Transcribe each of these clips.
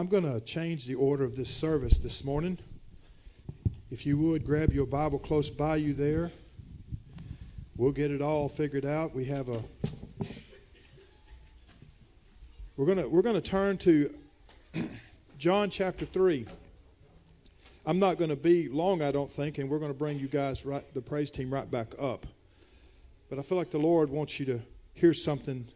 I'm going to change the order of this service this morning. If you would, grab your Bible close by you there. We'll get it all figured out. We have a. We're going to we're going to turn to John chapter 3. I'm not going to be long, I don't think, and we're going to bring you guys right the praise team right back up. But I feel like the Lord wants you to hear something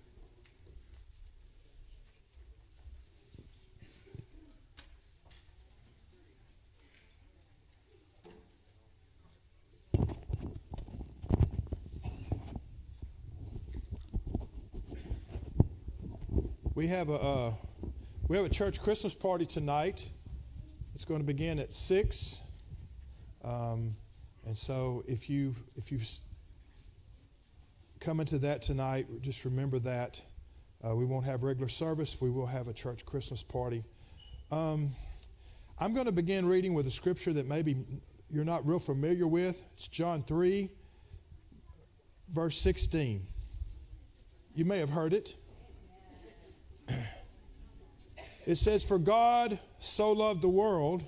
We have a uh, we have a church Christmas party tonight. It's going to begin at six, um, and so if you if you come into that tonight, just remember that uh, we won't have regular service. We will have a church Christmas party. Um, I'm going to begin reading with a scripture that maybe you're not real familiar with. It's John three, verse sixteen. You may have heard it. It says, For God so loved the world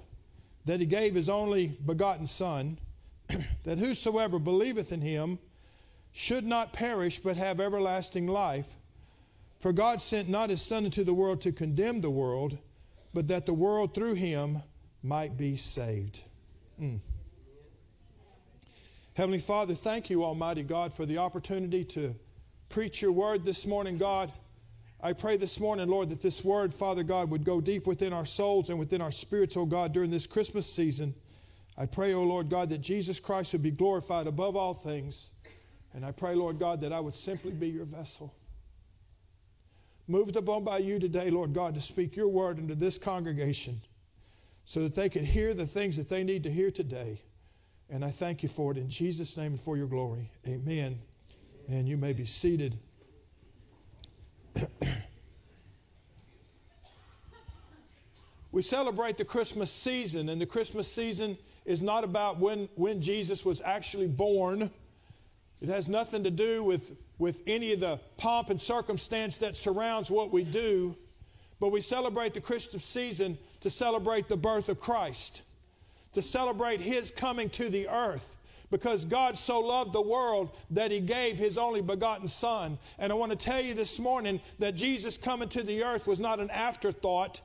that he gave his only begotten Son, that whosoever believeth in him should not perish but have everlasting life. For God sent not his Son into the world to condemn the world, but that the world through him might be saved. Mm. Heavenly Father, thank you, Almighty God, for the opportunity to preach your word this morning, God. I pray this morning, Lord, that this word, Father God, would go deep within our souls and within our spirits, oh God, during this Christmas season. I pray, oh Lord God, that Jesus Christ would be glorified above all things. And I pray, Lord God, that I would simply be your vessel. Moved upon by you today, Lord God, to speak your word into this congregation so that they could hear the things that they need to hear today. And I thank you for it in Jesus' name and for your glory. Amen. And you may be seated. we celebrate the Christmas season, and the Christmas season is not about when, when Jesus was actually born. It has nothing to do with, with any of the pomp and circumstance that surrounds what we do, but we celebrate the Christmas season to celebrate the birth of Christ, to celebrate His coming to the earth because God so loved the world that he gave his only begotten Son. And I want to tell you this morning that Jesus coming to the earth was not an afterthought.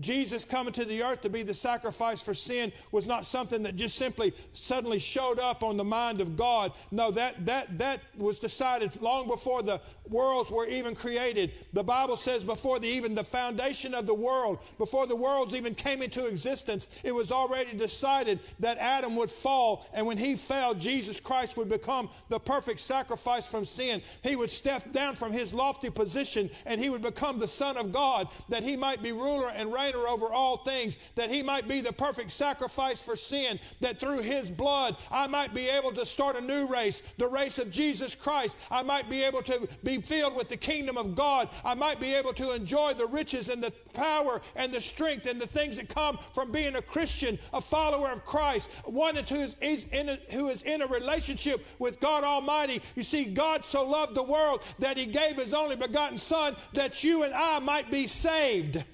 Jesus coming to the earth to be the sacrifice for sin was not something that just simply suddenly showed up on the mind of God. No, that, that, that was decided long before the worlds were even created. The Bible says before the, even the foundation of the world, before the worlds even came into existence, it was already decided that Adam would fall. And when he fell, Jesus Christ would become the perfect sacrifice from sin. He would step down from his lofty position and he would become the Son of God that he might be ruler and reigner over all things, that he might be the perfect sacrifice for sin, that through his blood I might be able to start a new race, the race of Jesus Christ. I might be able to be filled with the kingdom of God, I might be able to enjoy the riches and the power and the strength and the things that come from being a Christian, a follower of Christ, one who is, in a, who is in a relationship with God Almighty. You see, God so loved the world that He gave His only begotten Son that you and I might be saved.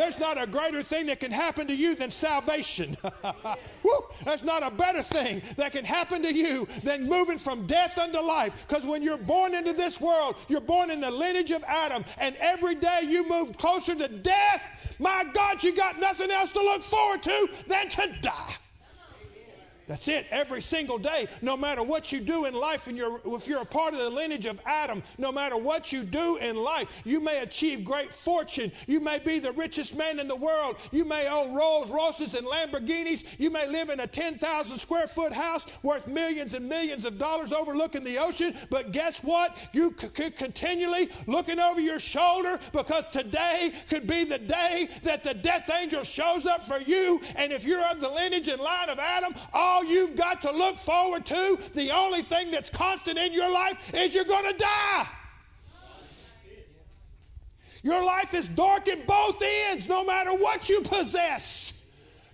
There's not a greater thing that can happen to you than salvation. Woo, there's not a better thing that can happen to you than moving from death unto life. Because when you're born into this world, you're born in the lineage of Adam, and every day you move closer to death. My God, you got nothing else to look forward to than to die. That's it. Every single day, no matter what you do in life, and you're, if you're a part of the lineage of Adam, no matter what you do in life, you may achieve great fortune. You may be the richest man in the world. You may own Rolls Royces and Lamborghinis. You may live in a 10,000 square foot house worth millions and millions of dollars overlooking the ocean. But guess what? You could continually looking over your shoulder because today could be the day that the death angel shows up for you. And if you're of the lineage and line of Adam, all all you've got to look forward to, the only thing that's constant in your life is you're going to die. Your life is dark at both ends, no matter what you possess.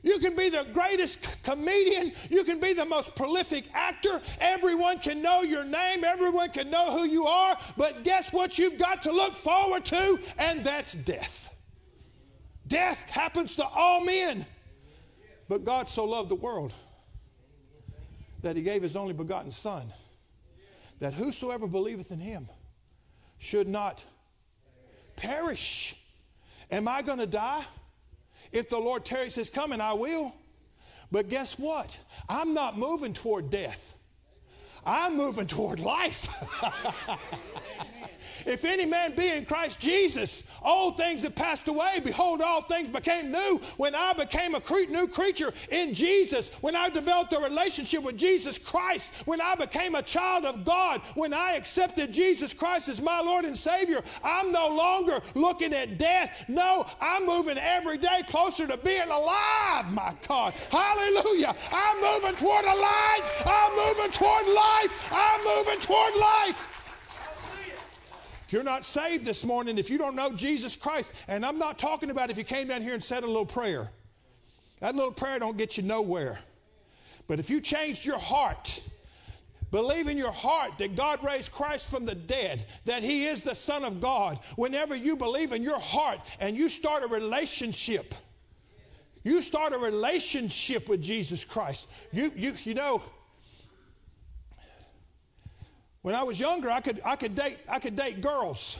You can be the greatest comedian. You can be the most prolific actor. Everyone can know your name. Everyone can know who you are. But guess what you've got to look forward to? And that's death. Death happens to all men. But God so loved the world that he gave his only begotten Son, that whosoever believeth in him should not perish. Am I going to die? If the Lord tarries his coming, I will. But guess what? I'm not moving toward death. I'm moving toward life. If any man be in Christ Jesus, old things have passed away. Behold, all things became new. When I became a cre- new creature in Jesus, when I developed a relationship with Jesus Christ, when I became a child of God, when I accepted Jesus Christ as my Lord and Savior, I'm no longer looking at death. No, I'm moving every day closer to being alive, my God. Hallelujah. I'm moving toward a light. I'm moving toward life. I'm moving toward life. If you're not saved this morning, if you don't know Jesus Christ, and I'm not talking about if you came down here and said a little prayer. That little prayer don't get you nowhere. But if you changed your heart, believe in your heart that God raised Christ from the dead, that He is the Son of God, whenever you believe in your heart and you start a relationship, you start a relationship with Jesus Christ. You, you, you know, when I was younger, I could, I could, date, I could date girls.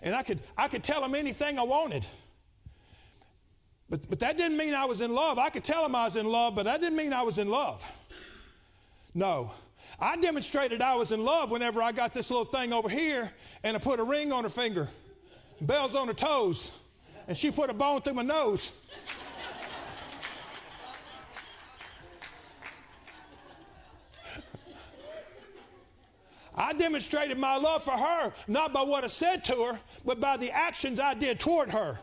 And I could, I could tell them anything I wanted. But, but that didn't mean I was in love. I could tell them I was in love, but that didn't mean I was in love. No. I demonstrated I was in love whenever I got this little thing over here and I put a ring on her finger, bells on her toes, and she put a bone through my nose. I demonstrated my love for her not by what I said to her, but by the actions I did toward her.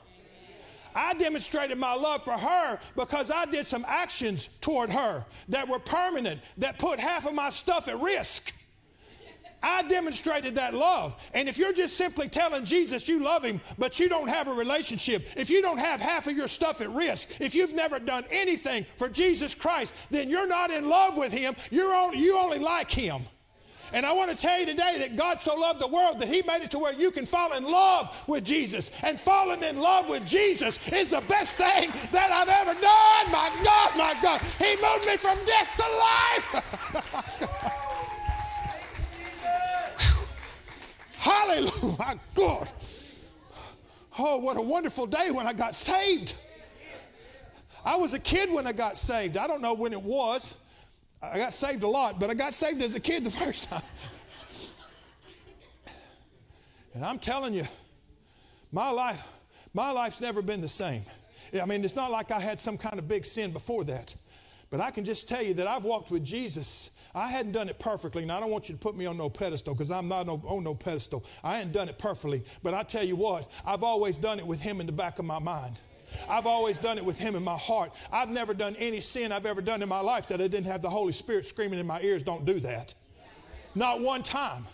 I demonstrated my love for her because I did some actions toward her that were permanent, that put half of my stuff at risk. I demonstrated that love. And if you're just simply telling Jesus you love him, but you don't have a relationship, if you don't have half of your stuff at risk, if you've never done anything for Jesus Christ, then you're not in love with him. You're you only like him. And I want to tell you today that God so loved the world that He made it to where you can fall in love with Jesus. And falling in love with Jesus is the best thing that I've ever done. My God, my God. He moved me from death to life. Hallelujah, my God. Oh, what a wonderful day when I got saved. I was a kid when I got saved. I don't know when it was. I got saved a lot, but I got saved as a kid the first time. and I'm telling you, my life, my life's never been the same. I mean, it's not like I had some kind of big sin before that. But I can just tell you that I've walked with Jesus. I hadn't done it perfectly. Now, I don't want you to put me on no pedestal because I'm not on no pedestal. I hadn't done it perfectly. But I tell you what, I've always done it with Him in the back of my mind. I've always done it with Him in my heart. I've never done any sin I've ever done in my life that I didn't have the Holy Spirit screaming in my ears, don't do that. Not one time.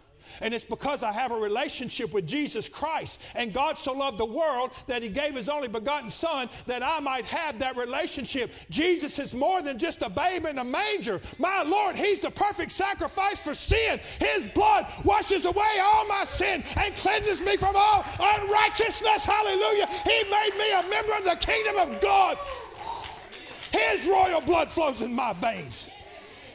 And it's because I have a relationship with Jesus Christ. And God so loved the world that He gave His only begotten Son that I might have that relationship. Jesus is more than just a babe in a manger. My Lord, He's the perfect sacrifice for sin. His blood washes away all my sin and cleanses me from all unrighteousness. Hallelujah. He made me a member of the kingdom of God. His royal blood flows in my veins.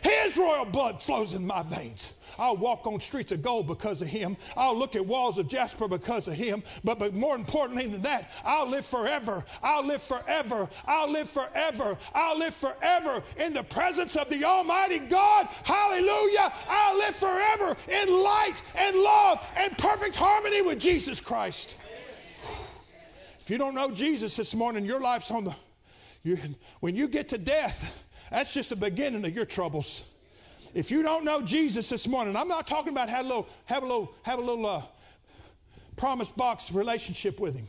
His royal blood flows in my veins. I'll walk on streets of gold because of him. I'll look at walls of jasper because of him. But, but more importantly than that, I'll live forever. I'll live forever. I'll live forever. I'll live forever in the presence of the Almighty God. Hallelujah. I'll live forever in light and love and perfect harmony with Jesus Christ. If you don't know Jesus this morning, your life's on the. You, when you get to death, that's just the beginning of your troubles. If you don't know Jesus this morning, I'm not talking about have a little, have a little, have a little uh, promise box relationship with Him.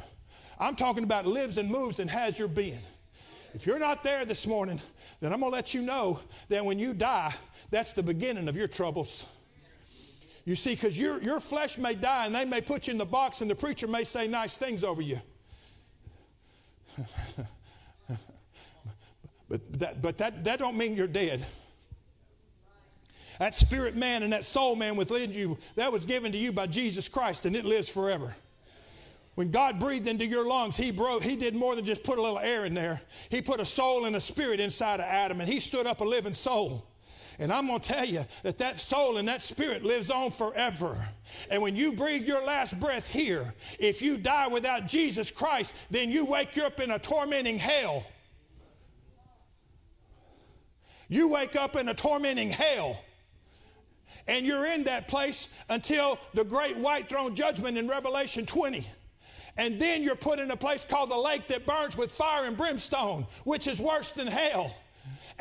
I'm talking about lives and moves and has your being. If you're not there this morning, then I'm going to let you know that when you die, that's the beginning of your troubles. You see, because your, your flesh may die and they may put you in the box and the preacher may say nice things over you. but that, but that, that don't mean you're dead. That spirit man and that soul man within you, that was given to you by Jesus Christ and it lives forever. When God breathed into your lungs, he, broke, he did more than just put a little air in there. He put a soul and a spirit inside of Adam, and he stood up a living soul. And I'm going to tell you that that soul and that spirit lives on forever. And when you breathe your last breath here, if you die without Jesus Christ, then you wake up in a tormenting hell. You wake up in a tormenting hell. And you're in that place until the great white throne judgment in Revelation 20. And then you're put in a place called the lake that burns with fire and brimstone, which is worse than hell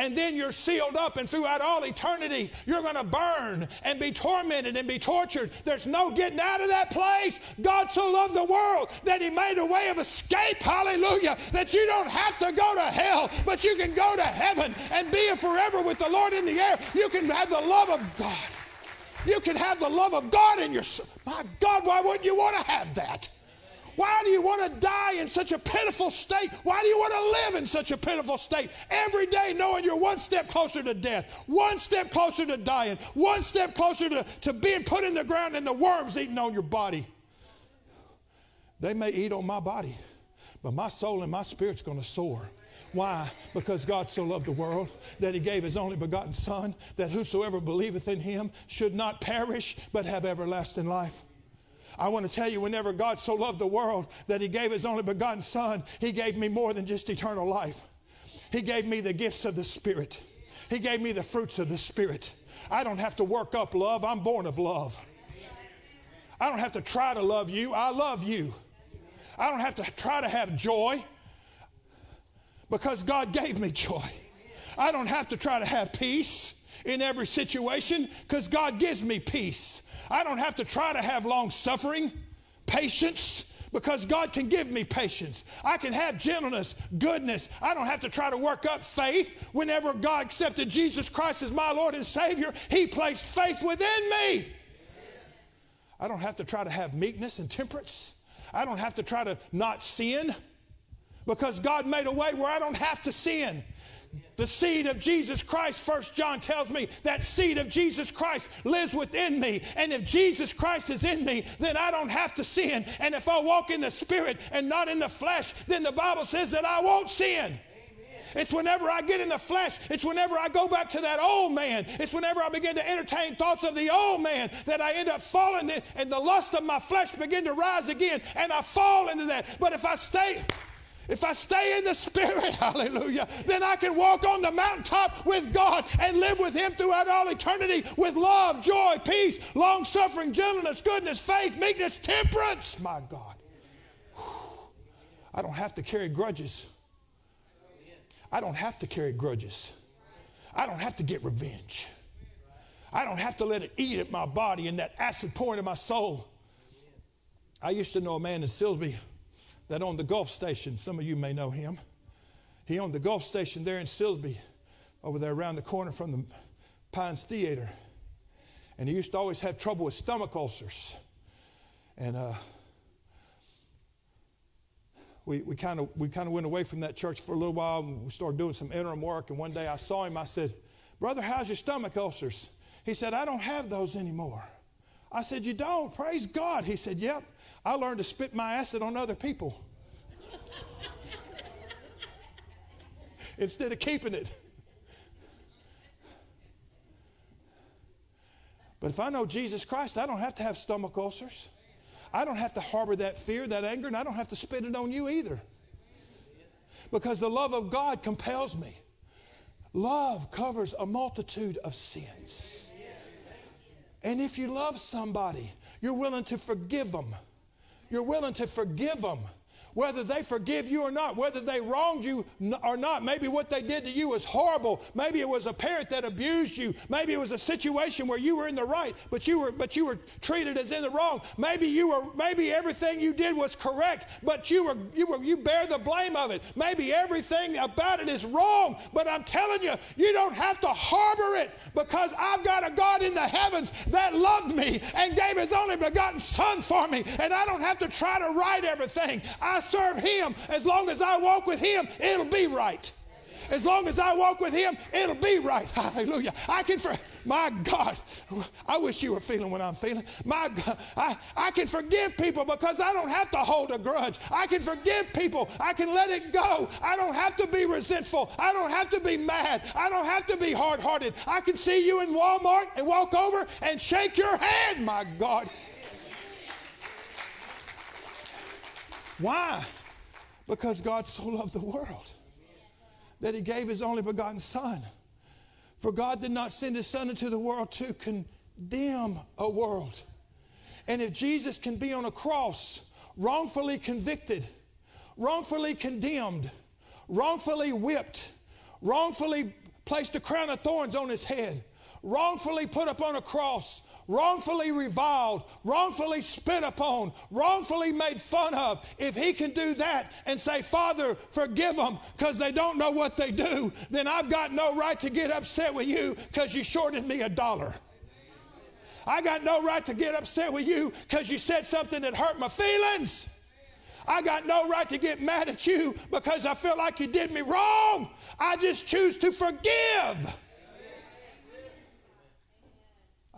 and then you're sealed up, and throughout all eternity, you're going to burn and be tormented and be tortured. There's no getting out of that place. God so loved the world that He made a way of escape, hallelujah, that you don't have to go to hell, but you can go to heaven and be forever with the Lord in the air. You can have the love of God. You can have the love of God in your My God, why wouldn't you want to have that? Why do you want to die in such a pitiful state? Why do you want to live in such a pitiful state? Every day knowing you're one step closer to death, one step closer to dying, one step closer to, to being put in the ground and the worms eating on your body. They may eat on my body, but my soul and my spirit's going to soar. Why? Because God so loved the world that he gave his only begotten Son, that whosoever believeth in him should not perish, but have everlasting life. I want to tell you, whenever God so loved the world that He gave His only begotten Son, He gave me more than just eternal life. He gave me the gifts of the Spirit, He gave me the fruits of the Spirit. I don't have to work up love, I'm born of love. I don't have to try to love you, I love you. I don't have to try to have joy because God gave me joy. I don't have to try to have peace in every situation because God gives me peace. I don't have to try to have long suffering, patience, because God can give me patience. I can have gentleness, goodness. I don't have to try to work up faith. Whenever God accepted Jesus Christ as my Lord and Savior, He placed faith within me. I don't have to try to have meekness and temperance. I don't have to try to not sin because God made a way where I don't have to sin. The seed of Jesus Christ, First John tells me, that seed of Jesus Christ lives within me. And if Jesus Christ is in me, then I don't have to sin. And if I walk in the Spirit and not in the flesh, then the Bible says that I won't sin. It's whenever I get in the flesh, it's whenever I go back to that old man, it's whenever I begin to entertain thoughts of the old man that I end up falling in, and the lust of my flesh begin to rise again, and I fall into that. But if I stay, if I stay in the Spirit, hallelujah, then I can walk on the mountaintop with God and live with Him throughout all eternity with love, joy, peace, long suffering, gentleness, goodness, faith, meekness, temperance. My God. I don't have to carry grudges. I don't have to carry grudges. I don't have to get revenge. I don't have to let it eat at my body and that acid pour into my soul. I used to know a man in Silsbee that owned the Gulf Station. Some of you may know him. He owned the Gulf Station there in Silsbee, over there around the corner from the Pines Theater. And he used to always have trouble with stomach ulcers. And uh, we, we kind of we kind of went away from that church for a little while and we started doing some interim work. And one day I saw him. I said, Brother, how's your stomach ulcers? He said, I don't have those anymore. I said, You don't? Praise God. He said, Yep. I learned to spit my acid on other people instead of keeping it. But if I know Jesus Christ, I don't have to have stomach ulcers. I don't have to harbor that fear, that anger, and I don't have to spit it on you either. Because the love of God compels me. Love covers a multitude of sins. And if you love somebody, you're willing to forgive them. You're willing to forgive them whether they forgive you or not, whether they wronged you or not. Maybe what they did to you was horrible. Maybe it was a parent that abused you. Maybe it was a situation where you were in the right, but you were but you were treated as in the wrong. Maybe you were maybe everything you did was correct, but you were you were you bear the blame of it. Maybe everything about it is wrong, but I'm telling you, you don't have to harbor it because I've got a God in the heavens that loved me and gave his only begotten son for me, and I don't have to try to right everything. I serve Him. As long as I walk with Him, it'll be right. As long as I walk with Him, it'll be right. Hallelujah. I can, for, my God, I wish you were feeling what I'm feeling. My God, I, I can forgive people because I don't have to hold a grudge. I can forgive people. I can let it go. I don't have to be resentful. I don't have to be mad. I don't have to be hard hearted. I can see you in Walmart and walk over and shake your hand, my God. Why? Because God so loved the world that he gave his only begotten Son. For God did not send his Son into the world to condemn a world. And if Jesus can be on a cross, wrongfully convicted, wrongfully condemned, wrongfully whipped, wrongfully placed a crown of thorns on his head, wrongfully put up on a cross, wrongfully reviled, wrongfully spit upon, wrongfully made fun of, if he can do that and say, Father, forgive them because they don't know what they do, then I've got no right to get upset with you because you shorted me a dollar. I got no right to get upset with you because you said something that hurt my feelings. I got no right to get mad at you because I feel like you did me wrong. I just choose to forgive.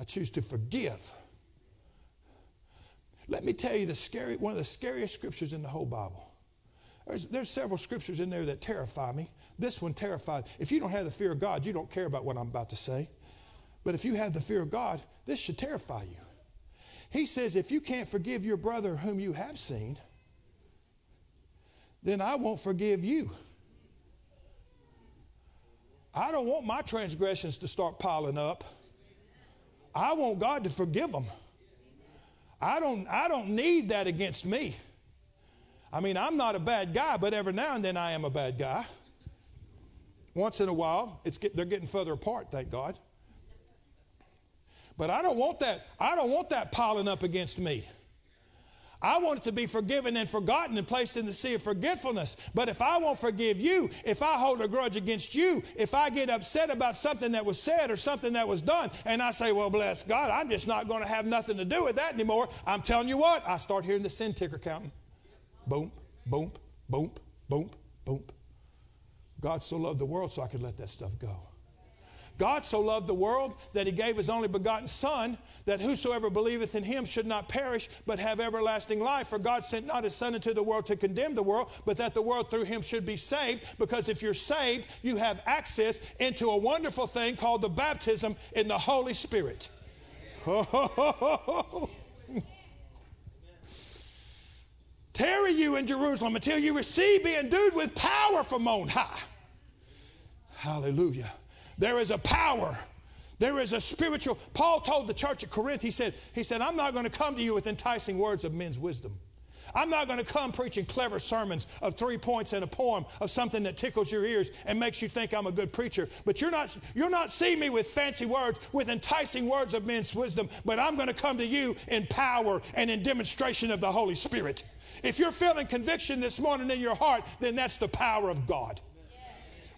I choose to forgive. Let me tell you the scary, one of the scariest scriptures in the whole Bible. There's, there's several scriptures in there that terrify me. This one terrifies. If you don't have the fear of God, you don't care about what I'm about to say. But if you have the fear of God, this should terrify you. He says, if you can't forgive your brother whom you have seen, then I won't forgive you. I don't want my transgressions to start piling up. I want God to forgive them. I don't, I don't need that against me. I mean, I'm not a bad guy, but every now and then I am a bad guy. Once in a while, it's get, they're getting further apart, thank God. But I don't want that, I don't want that piling up against me. I want it to be forgiven and forgotten and placed in the sea of forgetfulness. But if I won't forgive you, if I hold a grudge against you, if I get upset about something that was said or something that was done, and I say, well, bless God, I'm just not going to have nothing to do with that anymore, I'm telling you what, I start hearing the sin ticker counting. Boom, boom, boom, boom, boom. God so loved the world so I could let that stuff go. God so loved the world that he gave his only begotten Son, that whosoever believeth in him should not perish, but have everlasting life. For God sent not his Son into the world to condemn the world, but that the world through him should be saved. Because if you're saved, you have access into a wonderful thing called the baptism in the Holy Spirit. Tarry you in Jerusalem until you receive, be endued with power from on high. Hallelujah. There is a power. There is a spiritual. Paul told the church at Corinth, he said, he said, I'm not going to come to you with enticing words of men's wisdom. I'm not going to come preaching clever sermons of three points and a poem of something that tickles your ears and makes you think I'm a good preacher. But you're not, you're not seeing me with fancy words, with enticing words of men's wisdom, but I'm going to come to you in power and in demonstration of the Holy Spirit. If you're feeling conviction this morning in your heart, then that's the power of God.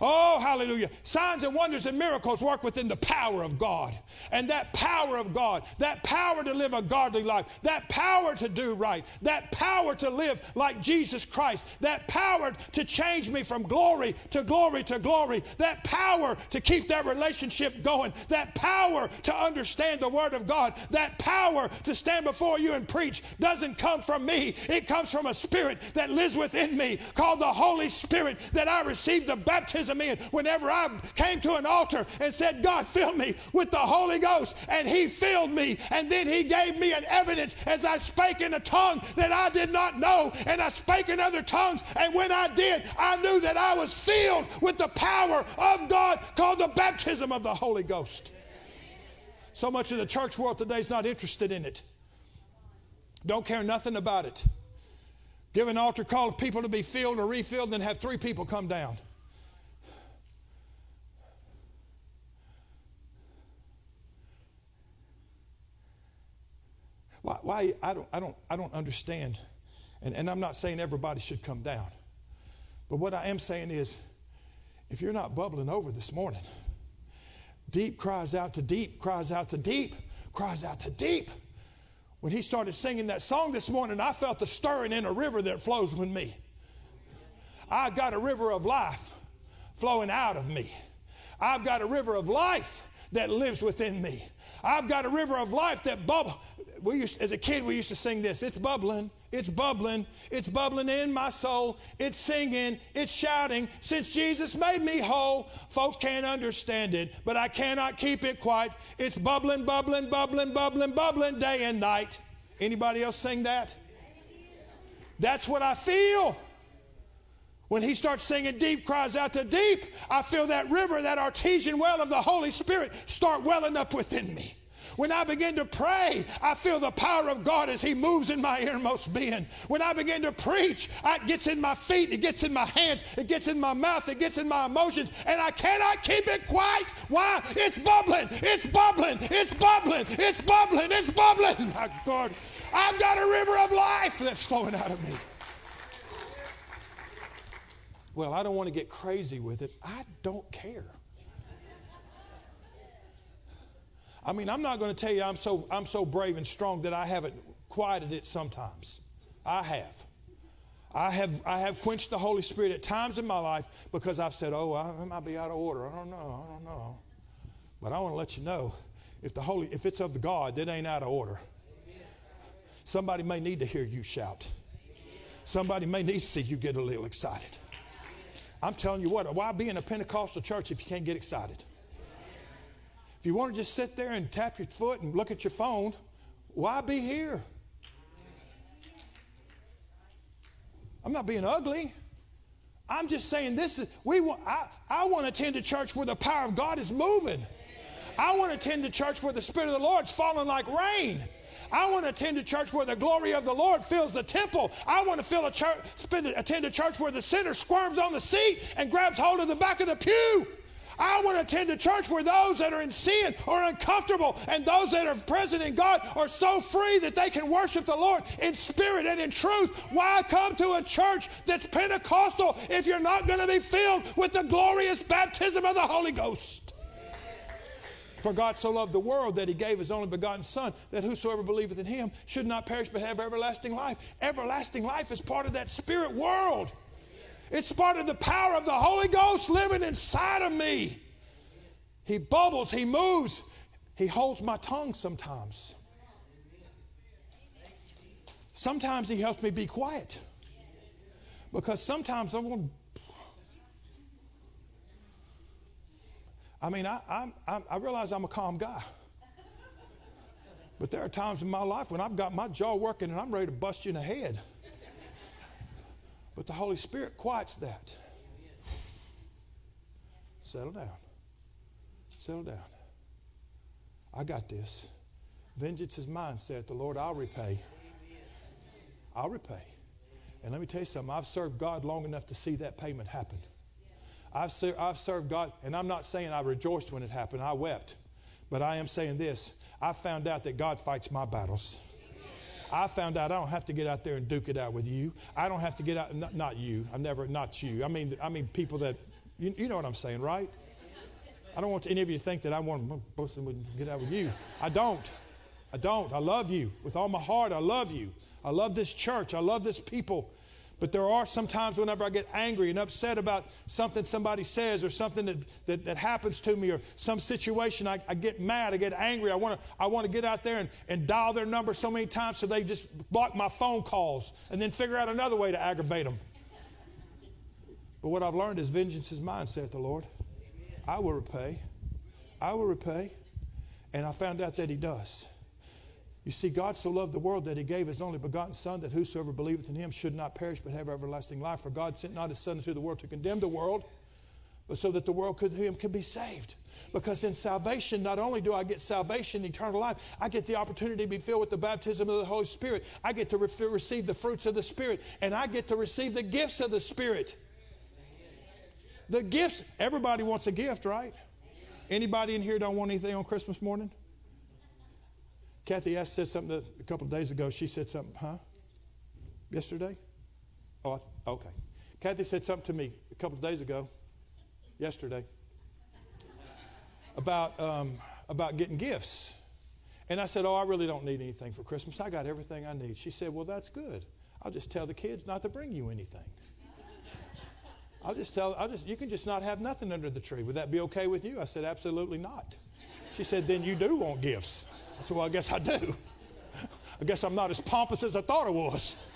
Oh, hallelujah. Signs and wonders and miracles work within the power of God. And that power of God, that power to live a godly life, that power to do right, that power to live like Jesus Christ, that power to change me from glory to glory to glory, that power to keep that relationship going, that power to understand the Word of God, that power to stand before you and preach doesn't come from me. It comes from a spirit that lives within me called the Holy Spirit that I received the baptism baptism in whenever I came to an altar and said, God, fill me with the Holy Ghost. And He filled me. And then He gave me an evidence as I spake in a tongue that I did not know. And I spake in other tongues. And when I did, I knew that I was filled with the power of God called the baptism of the Holy Ghost. So much of the church world today is not interested in it. Don't care nothing about it. Give an altar call of people to be filled or refilled, and have three people come down. Why, why I, don't, I, don't, I don't understand. And, and I'm not saying everybody should come down. But what I am saying is, if you're not bubbling over this morning, deep cries out to deep, cries out to deep, cries out to deep. When he started singing that song this morning, I felt the stirring in a river that flows with me. I got a river of life flowing out of me. I've got a river of life that lives within me. I've got a river of life that bubble. We used, as a kid, we used to sing this. It's bubbling, it's bubbling, it's bubbling in my soul. It's singing, it's shouting. Since Jesus made me whole, folks can't understand it, but I cannot keep it quiet. It's bubbling, bubbling, bubbling, bubbling, bubbling day and night. Anybody else sing that? That's what I feel. When he starts singing deep cries out to deep, I feel that river, that artesian well of the Holy Spirit start welling up within me. When I begin to pray, I feel the power of God as He moves in my innermost being. When I begin to preach, it gets in my feet, it gets in my hands, it gets in my mouth, it gets in my emotions, and I cannot keep it quiet. Why? It's bubbling, it's bubbling, it's bubbling, it's bubbling, it's bubbling. My God, I've got a river of life that's flowing out of me. Well, I don't want to get crazy with it. I don't care. I mean, I'm not going to tell you I'm so, I'm so brave and strong that I haven't quieted it sometimes. I have. I have, I have quenched the Holy Spirit at times in my life because I've said, oh, I, might be out of order. I don't know. I don't know. But I want to let you know if, the Holy, if it's of the God, it ain't out of order. Somebody may need to hear you shout. Somebody may need to see you get a little excited. I'm telling you what, why be in a Pentecostal church if you can't get excited? If you want to just sit there and tap your foot and look at your phone, why be here? I'm not being ugly. I'm just saying this is we want I, I want to attend a church where the power of God is moving. I want to attend a church where the Spirit of the Lord's falling like rain. I want to attend a church where the glory of the Lord fills the temple. I want to a church, attend a church where the sinner squirms on the seat and grabs hold of the back of the pew. I want to attend a church where those that are in sin are uncomfortable and those that are present in God are so free that they can worship the Lord in spirit and in truth. Why come to a church that's Pentecostal if you're not going to be filled with the glorious baptism of the Holy Ghost? For God so loved the world that he gave his only begotten Son, that whosoever believeth in him should not perish but have everlasting life. Everlasting life is part of that spirit world. It's part of the power of the Holy Ghost living inside of me. He bubbles, he moves, he holds my tongue sometimes. Sometimes he helps me be quiet. Because sometimes I want I mean, I, I, I realize I'm a calm guy. But there are times in my life when I've got my jaw working and I'm ready to bust you in the head. But the Holy Spirit quiets that. Settle down. Settle down. I got this. Vengeance is mine, saith the Lord. I'll repay. I'll repay. And let me tell you something. I've served God long enough to see that payment happen. I've, ser- I've served God, and I'm not saying I rejoiced when it happened, I wept. But I am saying this I found out that God fights my battles. I found out I don't have to get out there and duke it out with you. I don't have to get out, not, not you. I never, not you. I mean, I mean people that, you, you know what I'm saying, right? I don't want any of you to think that I want to get out with you. I don't. I don't. I love you with all my heart. I love you. I love this church. I love this people. But there are sometimes whenever I get angry and upset about something somebody says or something that, that, that happens to me or some situation, I, I get mad, I get angry. I want to I wanna get out there and, and dial their number so many times so they just block my phone calls and then figure out another way to aggravate them. But what I've learned is vengeance is mine, saith the Lord. I will repay. I will repay. And I found out that He does. You see, God so loved the world that he gave his only begotten Son, that whosoever believeth in him should not perish but have everlasting life. For God sent not his Son into the world to condemn the world, but so that the world could him could be saved. Because in salvation, not only do I get salvation, eternal life, I get the opportunity to be filled with the baptism of the Holy Spirit. I get to re- receive the fruits of the Spirit, and I get to receive the gifts of the Spirit. The gifts, everybody wants a gift, right? Anybody in here don't want anything on Christmas morning? Kathy asked, said something a couple of days ago. She said something, huh? Yesterday? Oh, okay. Kathy said something to me a couple of days ago, yesterday, about, um, about getting gifts. And I said, Oh, I really don't need anything for Christmas. I got everything I need. She said, Well, that's good. I'll just tell the kids not to bring you anything. I'll just tell, I'll just, you can just not have nothing under the tree. Would that be okay with you? I said, absolutely not. She said, then you do want gifts. I said, well, I guess I do. I guess I'm not as pompous as I thought I was.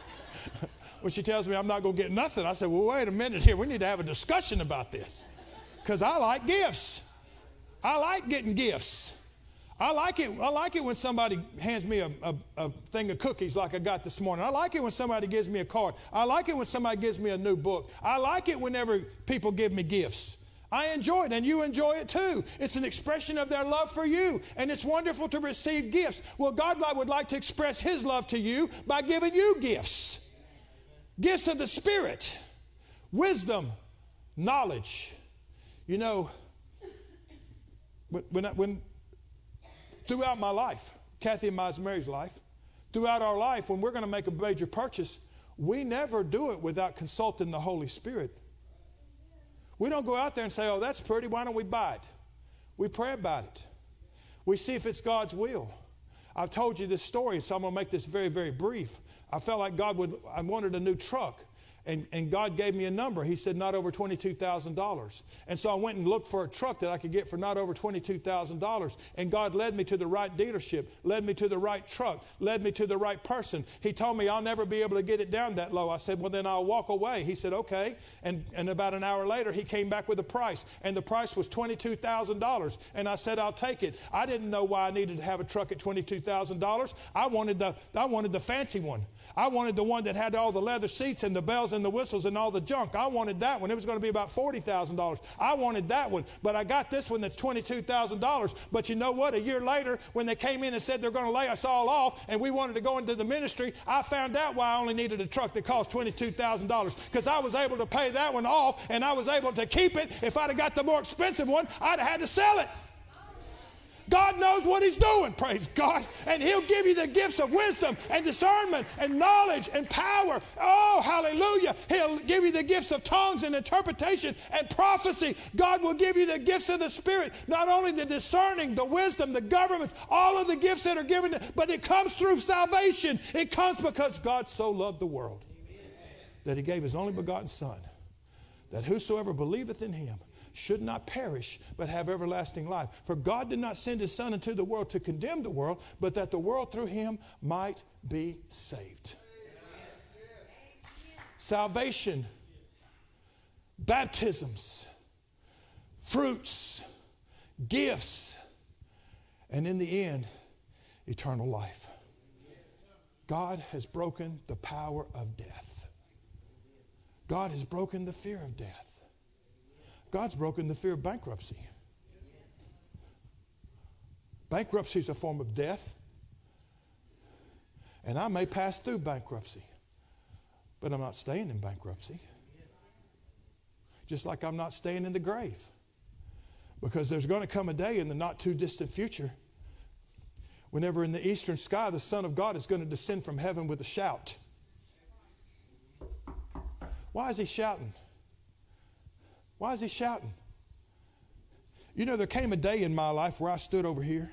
when she tells me I'm not going to get nothing, I said, well, wait a minute here. We need to have a discussion about this. Because I like gifts. I like getting gifts. I like it. I like it when somebody hands me a, a, a, thing of cookies like I got this morning. I like it when somebody gives me a card. I like it when somebody gives me a new book. I like it whenever people give me gifts. I enjoy it, and you enjoy it too. It's an expression of their love for you, and it's wonderful to receive gifts. Well, God would like to express His love to you by giving you gifts gifts of the Spirit, wisdom, knowledge. You know, when, when throughout my life, Kathy and my Mary's life, throughout our life, when we're going to make a major purchase, we never do it without consulting the Holy Spirit. We don't go out there and say, oh, that's pretty, why don't we buy it? We pray about it. We see if it's God's will. I've told you this story, so I'm going to make this very, very brief. I felt like God would, I wanted a new truck. And, and God gave me a number. He said, not over $22,000. And so I went and looked for a truck that I could get for not over $22,000. And God led me to the right dealership, led me to the right truck, led me to the right person. He told me I'll never be able to get it down that low. I said, well, then I'll walk away. He said, okay. And, and about an hour later, he came back with a price. And the price was $22,000. And I said, I'll take it. I didn't know why I needed to have a truck at $22,000. I wanted the, I wanted the fancy one. I wanted the one that had all the leather seats and the bells and the whistles and all the junk. I wanted that one. It was going to be about $40,000. I wanted that one. But I got this one that's $22,000. But you know what? A year later, when they came in and said they're going to lay us all off and we wanted to go into the ministry, I found out why I only needed a truck that cost $22,000. Because I was able to pay that one off and I was able to keep it. If I'd have got the more expensive one, I'd have had to sell it. God knows what He's doing, praise God. And He'll give you the gifts of wisdom and discernment and knowledge and power. Oh, hallelujah. He'll give you the gifts of tongues and interpretation and prophecy. God will give you the gifts of the Spirit, not only the discerning, the wisdom, the governments, all of the gifts that are given, but it comes through salvation. It comes because God so loved the world that He gave His only begotten Son, that whosoever believeth in Him should not perish, but have everlasting life. For God did not send his Son into the world to condemn the world, but that the world through him might be saved. Salvation, baptisms, fruits, gifts, and in the end, eternal life. God has broken the power of death. God has broken the fear of death. God's broken the fear of bankruptcy. Bankruptcy is a form of death. And I may pass through bankruptcy, but I'm not staying in bankruptcy. Just like I'm not staying in the grave. Because there's going to come a day in the not too distant future whenever in the eastern sky the Son of God is going to descend from heaven with a shout. Why is he shouting? Why is he shouting? You know, there came a day in my life where I stood over here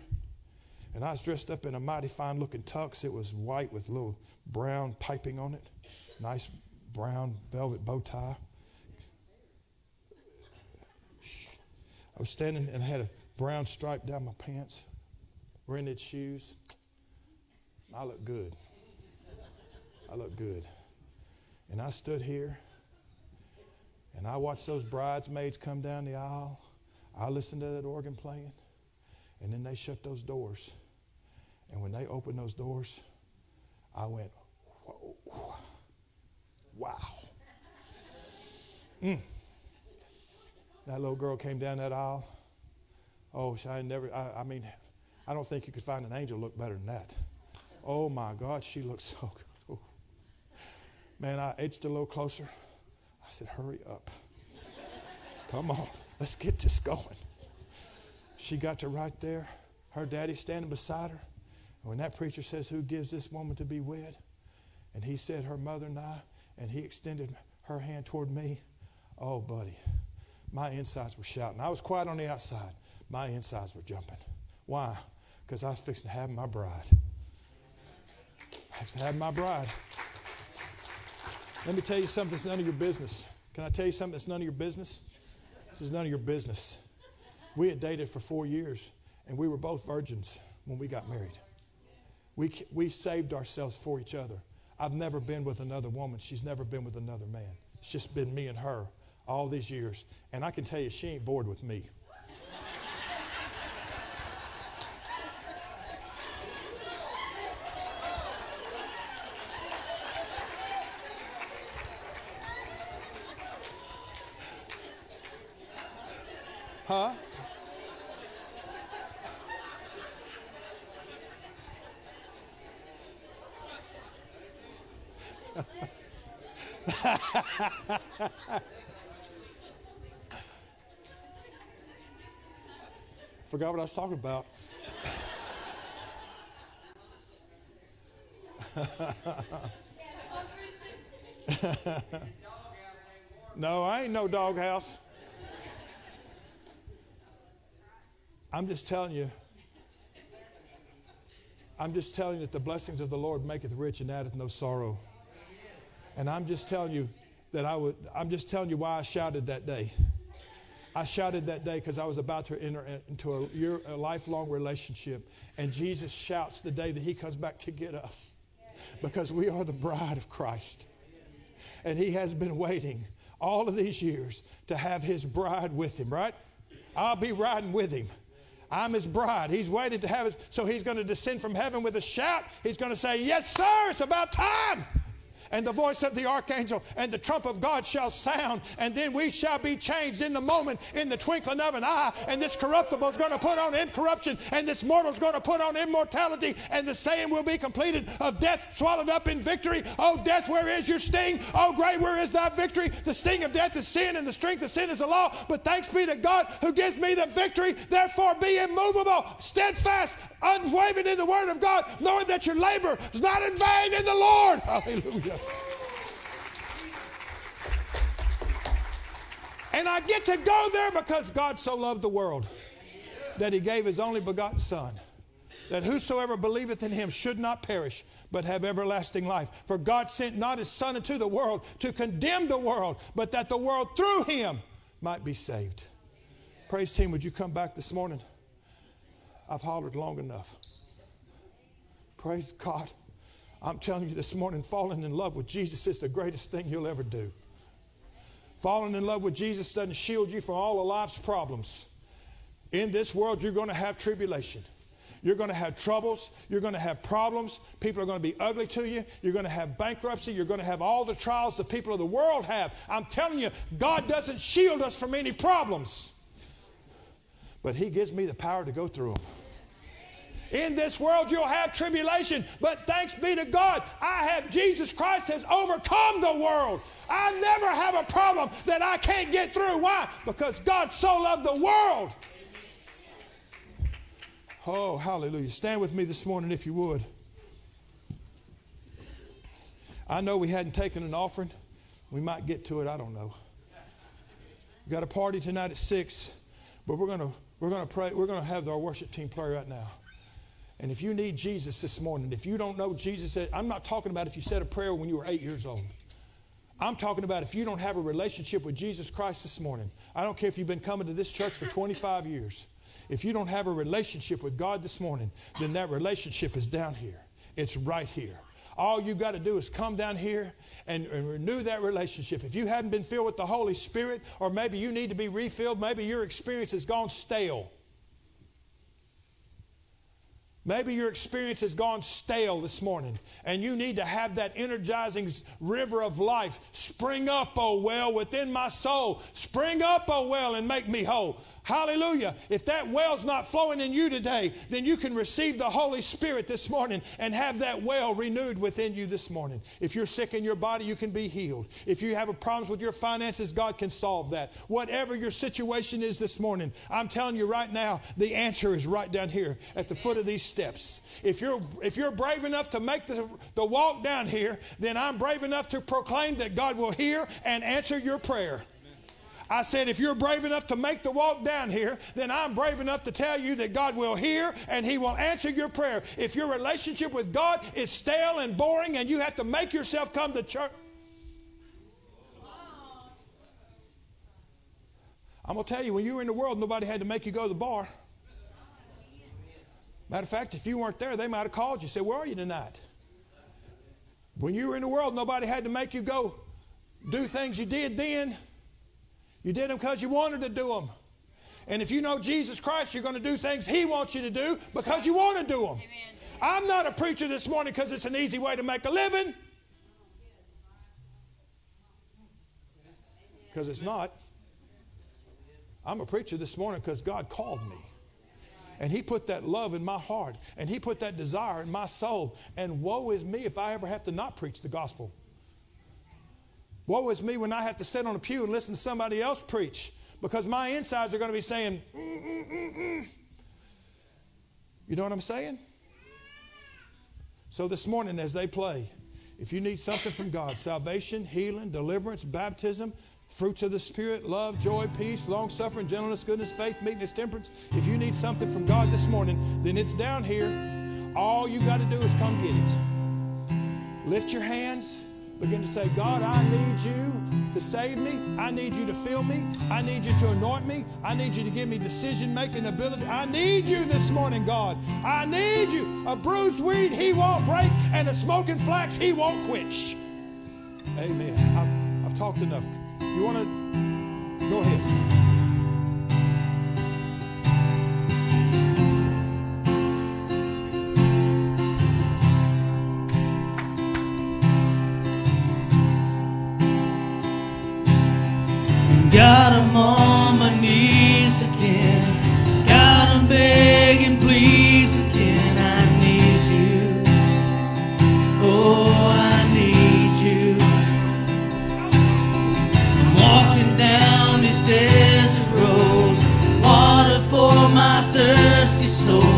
and I was dressed up in a mighty fine looking tux. It was white with little brown piping on it, nice brown velvet bow tie. I was standing and I had a brown stripe down my pants, rented shoes. I looked good. I looked good. And I stood here and I watched those bridesmaids come down the aisle. I listened to that organ playing. And then they shut those doors. And when they opened those doors, I went, Whoa. wow. Mm. That little girl came down that aisle. Oh, she, I never, I, I mean, I don't think you could find an angel look better than that. Oh my God, she looks so good. Man, I edged a little closer. I said, Hurry up. Come on, let's get this going. She got to right there, her daddy standing beside her. And when that preacher says, Who gives this woman to be wed? And he said, Her mother and I, and he extended her hand toward me. Oh, buddy, my insides were shouting. I was quiet on the outside. My insides were jumping. Why? Because I was fixing to have my bride. I was to have my bride. Let me tell you something that's none of your business. Can I tell you something that's none of your business? This is none of your business. We had dated for four years, and we were both virgins when we got married. We, we saved ourselves for each other. I've never been with another woman. She's never been with another man. It's just been me and her all these years. And I can tell you, she ain't bored with me. Forgot what I was talking about. no, I ain't no doghouse. I'm just telling you. I'm just telling you that the blessings of the Lord maketh rich and addeth no sorrow. And I'm just telling you that I would, I'm just telling you why I shouted that day. I shouted that day because I was about to enter into a, year, a lifelong relationship. And Jesus shouts the day that he comes back to get us because we are the bride of Christ. And he has been waiting all of these years to have his bride with him, right? I'll be riding with him. I'm his bride. He's waited to have it. So he's going to descend from heaven with a shout. He's going to say, Yes, sir, it's about time and the voice of the archangel and the trump of God shall sound, and then we shall be changed in the moment, in the twinkling of an eye, and this corruptible is going to put on incorruption, and this mortal is going to put on immortality, and the saying will be completed of death swallowed up in victory. Oh, death, where is your sting? Oh, grave, where is thy victory? The sting of death is sin, and the strength of sin is the law. But thanks be to God who gives me the victory. Therefore, be immovable, steadfast, unwavering in the word of God, knowing that your labor is not in vain in the Lord. Hallelujah. And I get to go there because God so loved the world that he gave his only begotten Son, that whosoever believeth in him should not perish, but have everlasting life. For God sent not his Son into the world to condemn the world, but that the world through him might be saved. Praise team, would you come back this morning? I've hollered long enough. Praise God. I'm telling you this morning, falling in love with Jesus is the greatest thing you'll ever do. Falling in love with Jesus doesn't shield you from all of life's problems. In this world, you're going to have tribulation. You're going to have troubles. You're going to have problems. People are going to be ugly to you. You're going to have bankruptcy. You're going to have all the trials the people of the world have. I'm telling you, God doesn't shield us from any problems. But He gives me the power to go through them. In this world you'll have tribulation, but thanks be to God, I have Jesus Christ has overcome the world. I never have a problem that I can't get through. Why? Because God so loved the world. Oh, hallelujah. Stand with me this morning if you would. I know we hadn't taken an offering. We might get to it, I don't know. We got a party tonight at 6, but we're going to we're going to pray. We're going to have our worship team pray right now. And if you need Jesus this morning, if you don't know Jesus, eh, I'm not talking about if you said a prayer when you were eight years old. I'm talking about if you don't have a relationship with Jesus Christ this morning. I don't care if you've been coming to this church for 25 years. If you don't have a relationship with God this morning, then that relationship is down here. It's right here. All you got to do is come down here and, and, renew that relationship. If you haven't been filled with the Holy Spirit, or maybe you need to be refilled, maybe your experience has gone stale. Maybe your experience has gone stale this morning and you need to have that energizing river of life spring up, oh well, within my soul. Spring up, oh well, and make me whole. Hallelujah. If that well's not flowing in you today, then you can receive the Holy Spirit this morning and have that well renewed within you this morning. If you're sick in your body, you can be healed. If you have problems with your finances, God can solve that. Whatever your situation is this morning, I'm telling you right now, the answer is right down here at the foot of these steps. If you're, if you're brave enough to make the, the walk down here, then I'm brave enough to proclaim that God will hear and answer your prayer. I said, if you're brave enough to make the walk down here, then I'm brave enough to tell you that God will hear and He will answer your prayer. If your relationship with God is stale and boring and you have to make yourself come to church, I'm going to tell you, when you were in the world, nobody had to make you go to the bar. Matter of fact, if you weren't there, they might have called you, and said, Where are you tonight? When you were in the world, nobody had to make you go do things you did then. You did them because you wanted to do them. And if you know Jesus Christ, you're going to do things He wants you to do because you want to do them. Amen. I'm not a preacher this morning because it's an easy way to make a living. Because it's not. I'm a preacher this morning because God called me. And He put that love in my heart. And He put that desire in my soul. And woe is me if I ever have to not preach the gospel. Woe is me when I have to sit on a pew and listen to somebody else preach because my insides are going to be saying, mm, mm, mm, You know what I'm saying? So this morning, as they play, if you need something from God salvation, healing, deliverance, baptism, fruits of the Spirit, love, joy, peace, long suffering, gentleness, goodness, faith, meekness, temperance if you need something from God this morning, then it's down here. All you got to do is come get it. Lift your hands. Begin to say, God, I need you to save me. I need you to fill me. I need you to anoint me. I need you to give me decision making ability. I need you this morning, God. I need you. A bruised weed he won't break, and a smoking flax he won't quench. Amen. I've, I've talked enough. You want to go ahead. Got him on my knees again. Got him begging, please again. I need you. Oh, I need you. I'm walking down these desert roads. Water for my thirsty soul.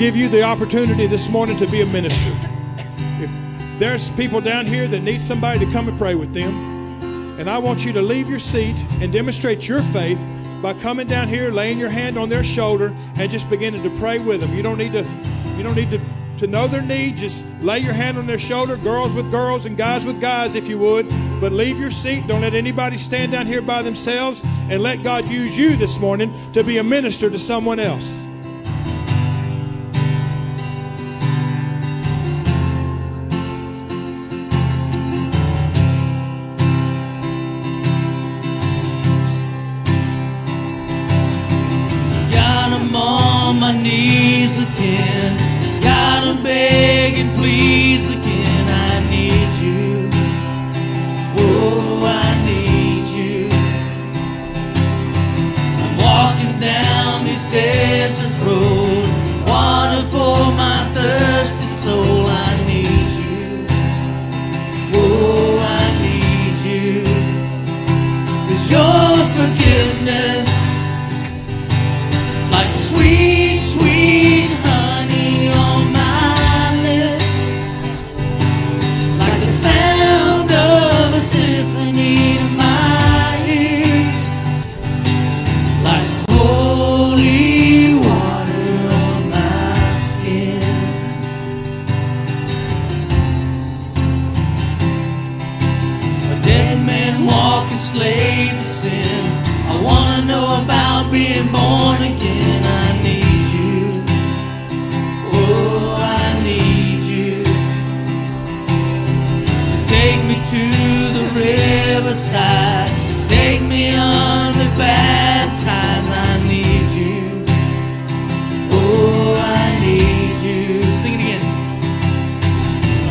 Give you the opportunity this morning to be a minister. If there's people down here that need somebody to come and pray with them, and I want you to leave your seat and demonstrate your faith by coming down here, laying your hand on their shoulder, and just beginning to pray with them. You don't need to, you don't need to, to know their need. Just lay your hand on their shoulder, girls with girls and guys with guys, if you would. But leave your seat. Don't let anybody stand down here by themselves, and let God use you this morning to be a minister to someone else. Slave the sin. I wanna know about being born again. I need you. Oh, I need you. So take me to the riverside. Take me under the baptize. I need you. Oh, I need you. Sing it again.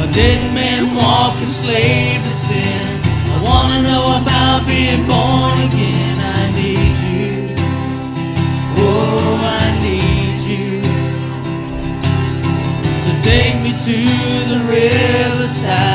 A dead man walking slave being born again. I need you. Oh, I need you. So take me to the riverside.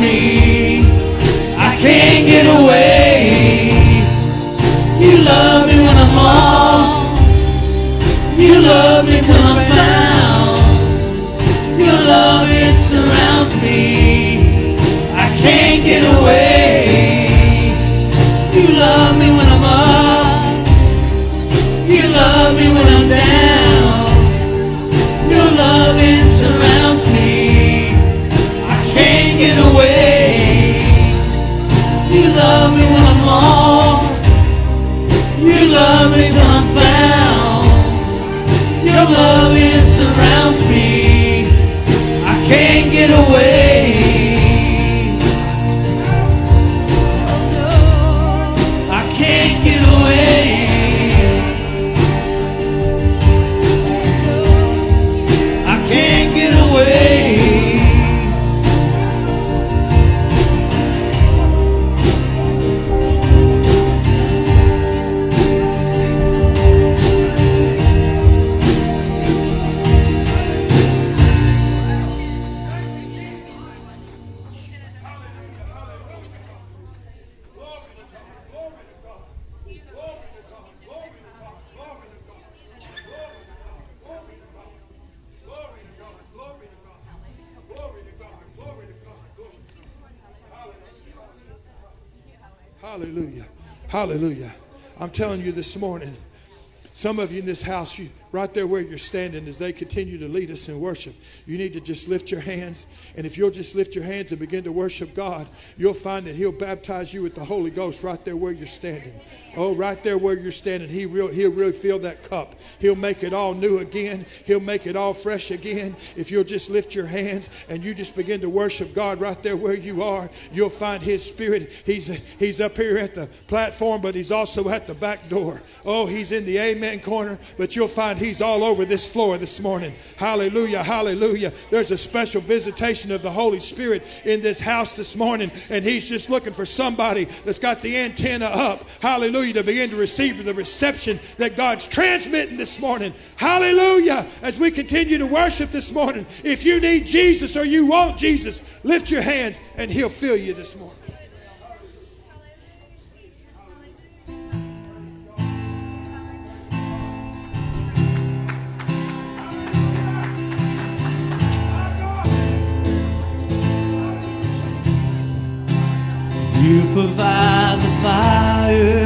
Me. I can't get away. You love me when I'm lost. You love me till I'm found. Your love it surrounds me. I can't get away. You love me when I'm up. You love me when I'm down. Your love it away. You this morning, some of you in this house, you right there where you're standing, as they continue to lead us in worship, you need to just lift your hands. And if you'll just lift your hands and begin to worship God, you'll find that He'll baptize you with the Holy Ghost right there where you're standing. Oh, right there where you're standing, he real, He'll really fill that cup. He'll make it all new again. He'll make it all fresh again. If you'll just lift your hands and you just begin to worship God right there where you are, you'll find His Spirit. He's, he's up here at the platform, but He's also at the back door. Oh, He's in the Amen corner, but you'll find He's all over this floor this morning. Hallelujah, hallelujah. There's a special visitation of the Holy Spirit in this house this morning, and He's just looking for somebody that's got the antenna up. Hallelujah, to begin to receive the reception that God's transmitting this morning. Hallelujah. As we continue to worship this morning, if you need Jesus or you want Jesus, lift your hands and He'll fill you this morning. You provide the fire,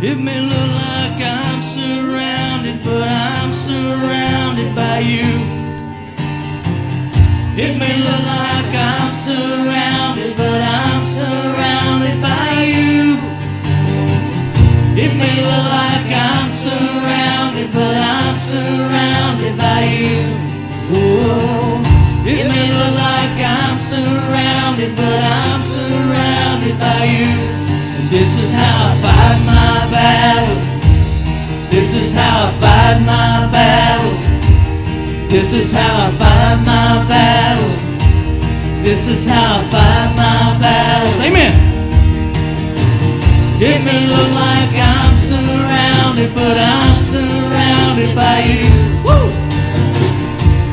It may look like I'm surrounded, but I'm surrounded by you. It may look like I'm surrounded, but I'm surrounded by you. It may look like I'm surrounded, but I'm surrounded by you. Oh, it may look like I'm surrounded, but I'm surrounded by you. This is how I fight my battles. This is how I fight my battles. This is how I fight my battles. This is how I fight my battles. Amen. It may look like I'm surrounded, but I'm surrounded by you. Woo!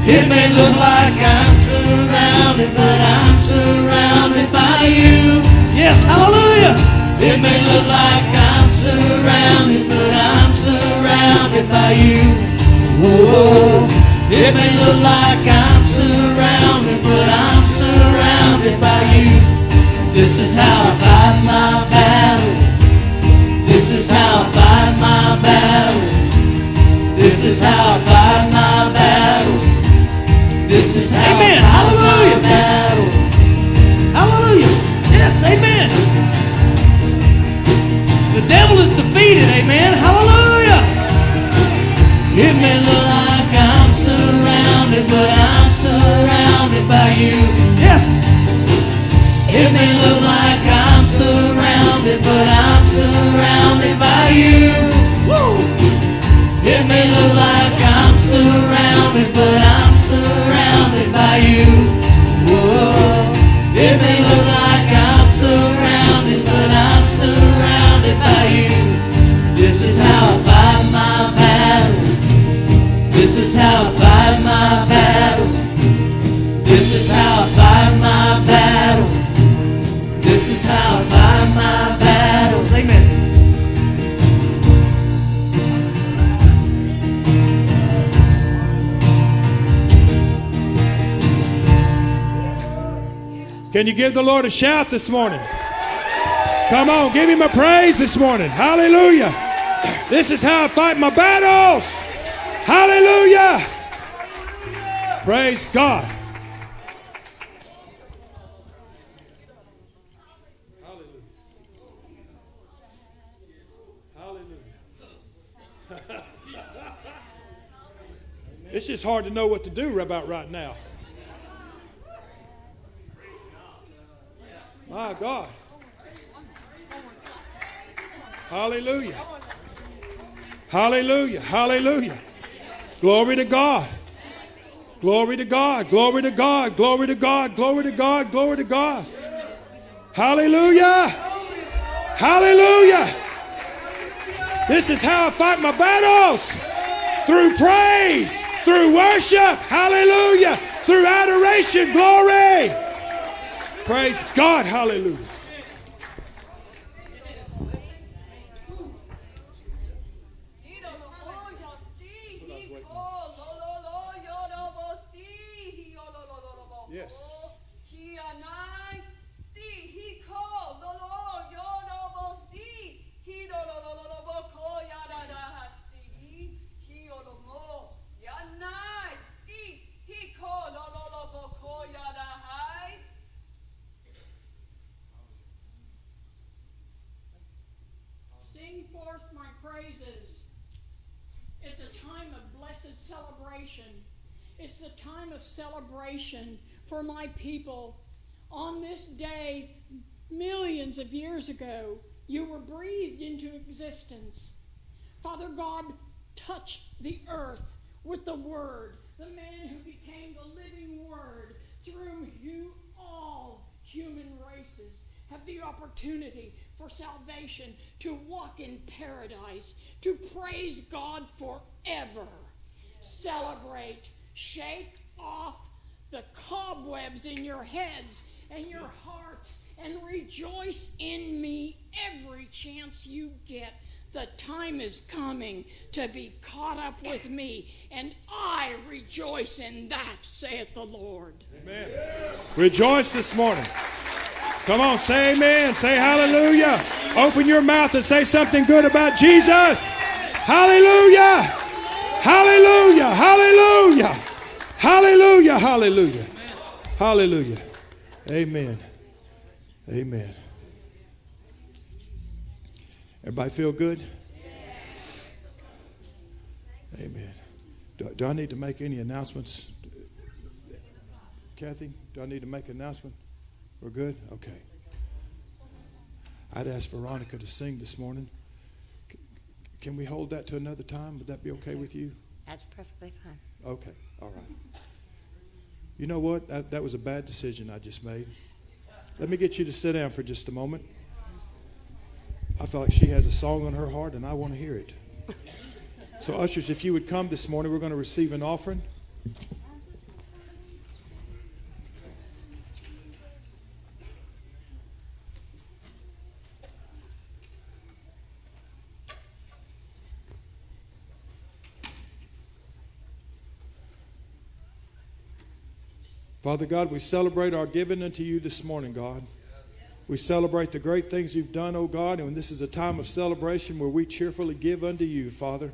It may look like I'm surrounded, but I'm surrounded by you. Yes, hallelujah. It may look like I'm surrounded, but I'm surrounded by you. Whoa. It may look like I'm surrounded, but I'm surrounded by you. This is how I fight my battle. This is how I fight my battle. This is how I fight my battle. This is how Amen. I fight Hallelujah. my battle. Hallelujah. Yes, amen devil is defeated. Amen. Hallelujah. It may look like I'm surrounded, but I'm surrounded by you. Yes. It may look like I'm surrounded, but I'm surrounded by you. Woo. It may look like I'm surrounded, but I'm Can you give the Lord a shout this morning? Come on, give him a praise this morning. Hallelujah. This is how I fight my battles. Hallelujah. Praise God. Hallelujah. Hallelujah. it's just hard to know what to do about right now. My God. Hallelujah. Hallelujah. Hallelujah. Glory to God. Glory to God. Glory to God. Glory to God. Glory to God. Glory to God. Hallelujah. Hallelujah. This is how I fight my battles through praise, through worship. Hallelujah. Through adoration. Glory. Praise God. Hallelujah. Yes. Sing forth my praises. It's a time of blessed celebration. It's a time of celebration for my people. On this day, millions of years ago, you were breathed into existence. Father God, touch the earth with the Word, the man who became the living Word, through whom you, all human races have the opportunity for salvation, to walk in paradise, to praise God forever. Celebrate, shake off the cobwebs in your heads and your hearts, and rejoice in me every chance you get. The time is coming to be caught up with me, and I rejoice in that, saith the Lord. Amen. Rejoice this morning. Come on, say amen. Say hallelujah. Open your mouth and say something good about Jesus. Hallelujah. Hallelujah. Hallelujah. Hallelujah. Hallelujah. Hallelujah. Amen. Amen. Everybody feel good? Amen. Do, do I need to make any announcements? Kathy, do I need to make an announcement? We're good? Okay. I'd ask Veronica to sing this morning. C- Can we hold that to another time? Would that be okay with you? That's perfectly fine. Okay, all right. You know what? That, that was a bad decision I just made. Let me get you to sit down for just a moment. I feel like she has a song on her heart and I want to hear it. So, ushers, if you would come this morning, we're going to receive an offering. Father God, we celebrate our giving unto you this morning, God. We celebrate the great things you've done, O God, and this is a time of celebration where we cheerfully give unto you, Father.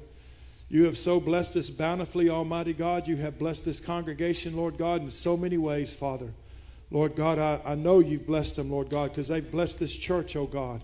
You have so blessed us bountifully, Almighty God. You have blessed this congregation, Lord God, in so many ways, Father. Lord God, I, I know you've blessed them, Lord God, because they've blessed this church, oh God.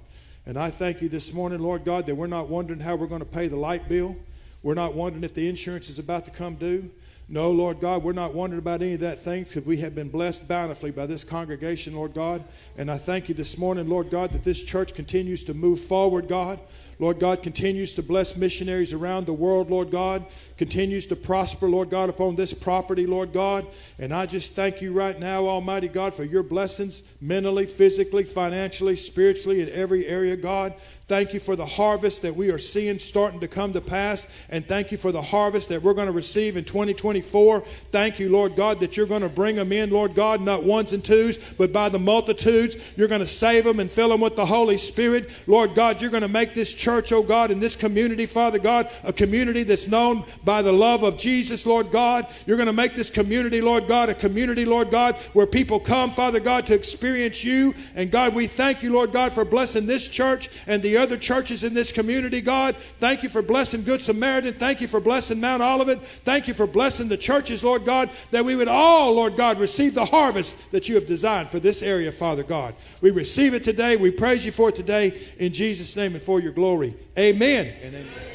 And I thank you this morning, Lord God, that we're not wondering how we're going to pay the light bill. We're not wondering if the insurance is about to come due. No, Lord God, we're not wondering about any of that things because we have been blessed bountifully by this congregation, Lord God. And I thank you this morning, Lord God, that this church continues to move forward, God. Lord God, continues to bless missionaries around the world, Lord God, continues to prosper, Lord God, upon this property, Lord God. And I just thank you right now, Almighty God, for your blessings mentally, physically, financially, spiritually, in every area, God. Thank you for the harvest that we are seeing starting to come to pass. And thank you for the harvest that we're going to receive in 2024. Thank you, Lord God, that you're going to bring them in, Lord God, not ones and twos, but by the multitudes. You're going to save them and fill them with the Holy Spirit. Lord God, you're going to make this church, oh God, and this community, Father God, a community that's known by the love of Jesus, Lord God. You're going to make this community, Lord God, a community, Lord God, where people come, Father God, to experience you. And God, we thank you, Lord God, for blessing this church and the other churches in this community, God. Thank you for blessing Good Samaritan. Thank you for blessing Mount Olivet. Thank you for blessing the churches, Lord God, that we would all, Lord God, receive the harvest that you have designed for this area, Father God. We receive it today. We praise you for it today in Jesus' name and for your glory. Amen and amen.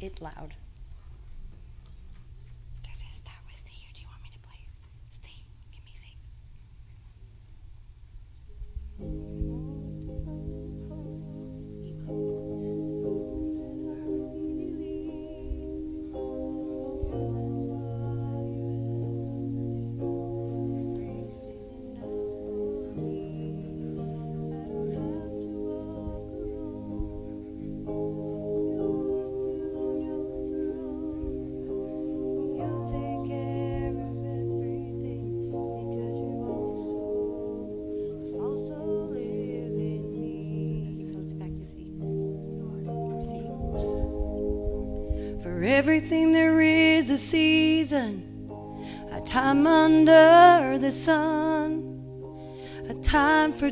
It's loud.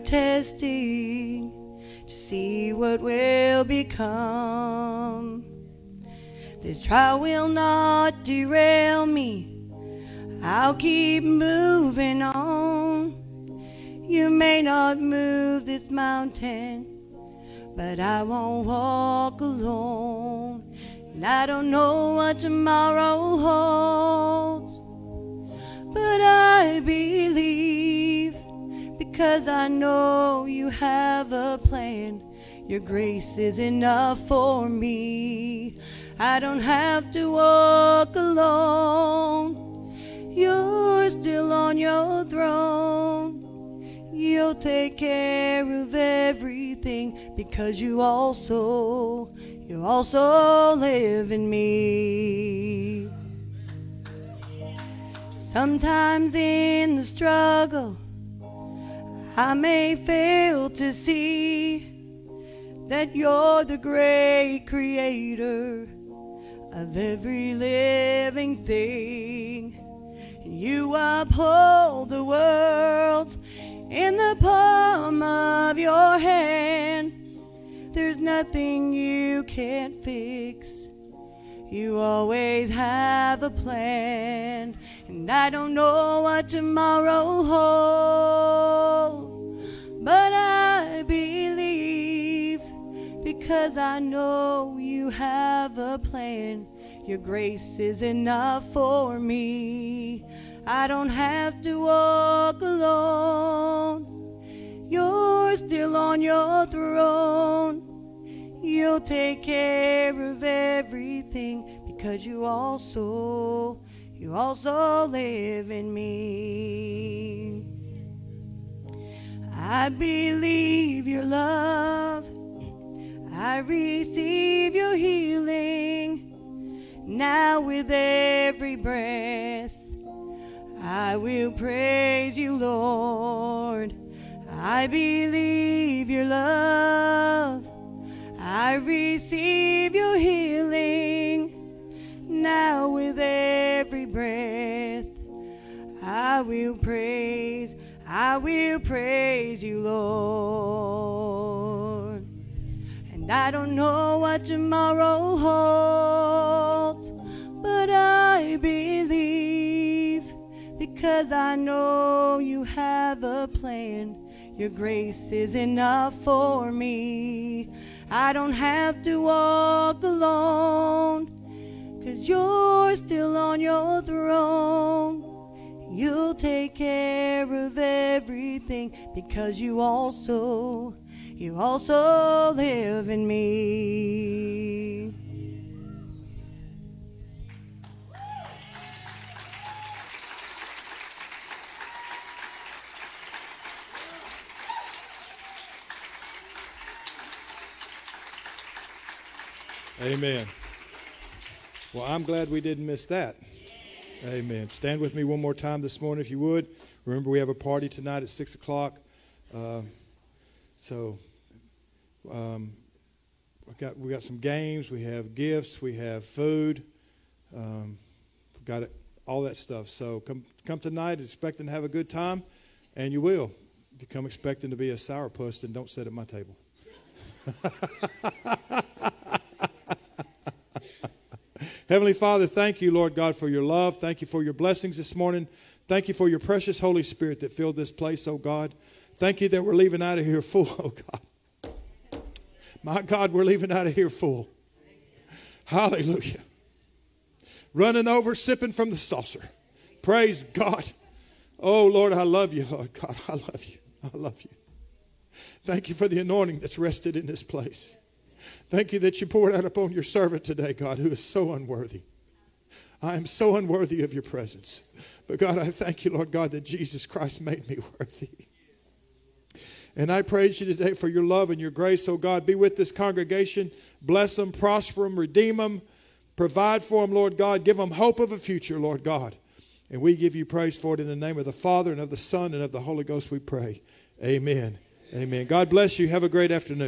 Testing to see what will become. This trial will not derail me. I'll keep moving on. You may not move this mountain, but I won't walk alone. And I don't know what tomorrow holds, but I believe because I know you have a plan. Your grace is enough for me. I don't have to walk alone. You're still on your throne. You'll take care of everything because you also, you also live in me. Sometimes in the struggle, I may fail to see that you're the great creator of every living thing. You uphold the world in the palm of your hand. There's nothing you can't fix. You always have a plan, and I don't know what tomorrow holds, but I believe because I know you have a plan. Your grace is enough for me. I don't have to walk alone. You're still on your throne. You'll take care of everything because you also, you also live in me. I believe your love. I receive your healing. Now with every breath, I will praise you, Lord. I believe your love. I receive your healing. Now with every breath, I will praise, I will praise you, Lord. And I don't know what tomorrow holds, but I believe because I know you have a plan. Your grace is enough for me. I don't have to walk alone. Cause you're still on your throne. You'll take care of everything because you also, you also live in me. Amen. Well, I'm glad we didn't miss that. Amen. Stand with me one more time this morning, if you would. Remember, we have a party tonight at 6 o'clock. Uh, so, um, we got, we got some games, we have gifts, we have food, um, got it, all that stuff. So, come, come tonight expecting to have a good time, and you will. If you come expecting to be a sourpuss, then don't sit at my table. Heavenly Father, thank you, Lord God, for your love. Thank you for your blessings this morning. Thank you for your precious Holy Spirit that filled this place, oh God. Thank you that we're leaving out of here full, oh God. My God, we're leaving out of here full. Hallelujah. Running over, sipping from the saucer. Praise God. Oh, Lord, I love you, Lord God. I love you. I love you. Thank you for the anointing that's rested in this place. Thank you that you poured out upon your servant today, God, who is so unworthy. I am so unworthy of your presence. But God, I thank you, Lord God, that Jesus Christ made me worthy. And I praise you today for your love and your grace. Oh God, be with this congregation. Bless them, prosper them, redeem them, provide for them, Lord God. Give them hope of a future, Lord God. And we give you praise for it in the name of the Father and of the Son and of the Holy Ghost, we pray. Amen. Amen. God bless you. Have a great afternoon.